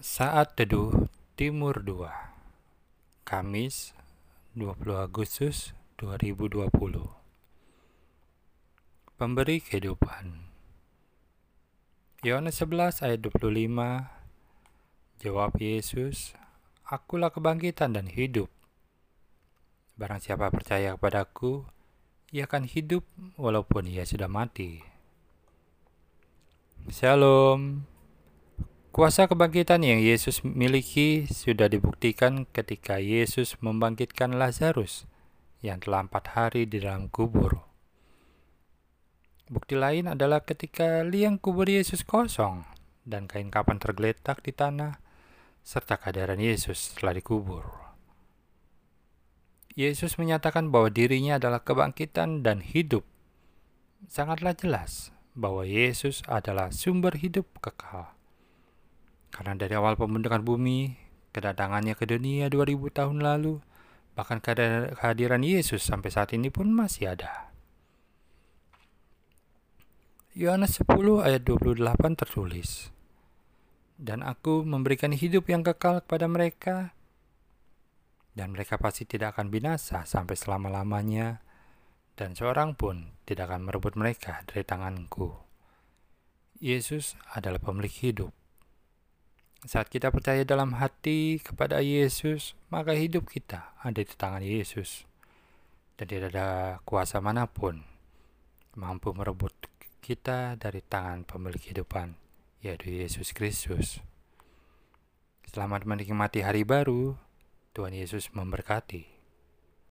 Saat Teduh Timur 2 Kamis 20 Agustus 2020 Pemberi Kehidupan. Yohanes 11 ayat 25 Jawab Yesus Akulah kebangkitan dan hidup. Barang siapa percaya kepadaku Ia akan hidup walaupun ia sudah mati. Shalom Kuasa kebangkitan yang Yesus miliki sudah dibuktikan ketika Yesus membangkitkan Lazarus yang telah empat hari di dalam kubur. Bukti lain adalah ketika liang kubur Yesus kosong dan kain kapan tergeletak di tanah, serta kehadiran Yesus setelah dikubur. Yesus menyatakan bahwa dirinya adalah kebangkitan dan hidup. Sangatlah jelas bahwa Yesus adalah sumber hidup kekal. Karena dari awal pembentukan bumi, kedatangannya ke dunia 2000 tahun lalu, bahkan kehadiran Yesus sampai saat ini pun masih ada. Yohanes 10 ayat 28 tertulis, Dan aku memberikan hidup yang kekal kepada mereka, dan mereka pasti tidak akan binasa sampai selama-lamanya, dan seorang pun tidak akan merebut mereka dari tanganku. Yesus adalah pemilik hidup saat kita percaya dalam hati kepada Yesus, maka hidup kita ada di tangan Yesus. Dan tidak ada kuasa mana pun mampu merebut kita dari tangan pemilik kehidupan, yaitu Yesus Kristus. Selamat menikmati hari baru. Tuhan Yesus memberkati.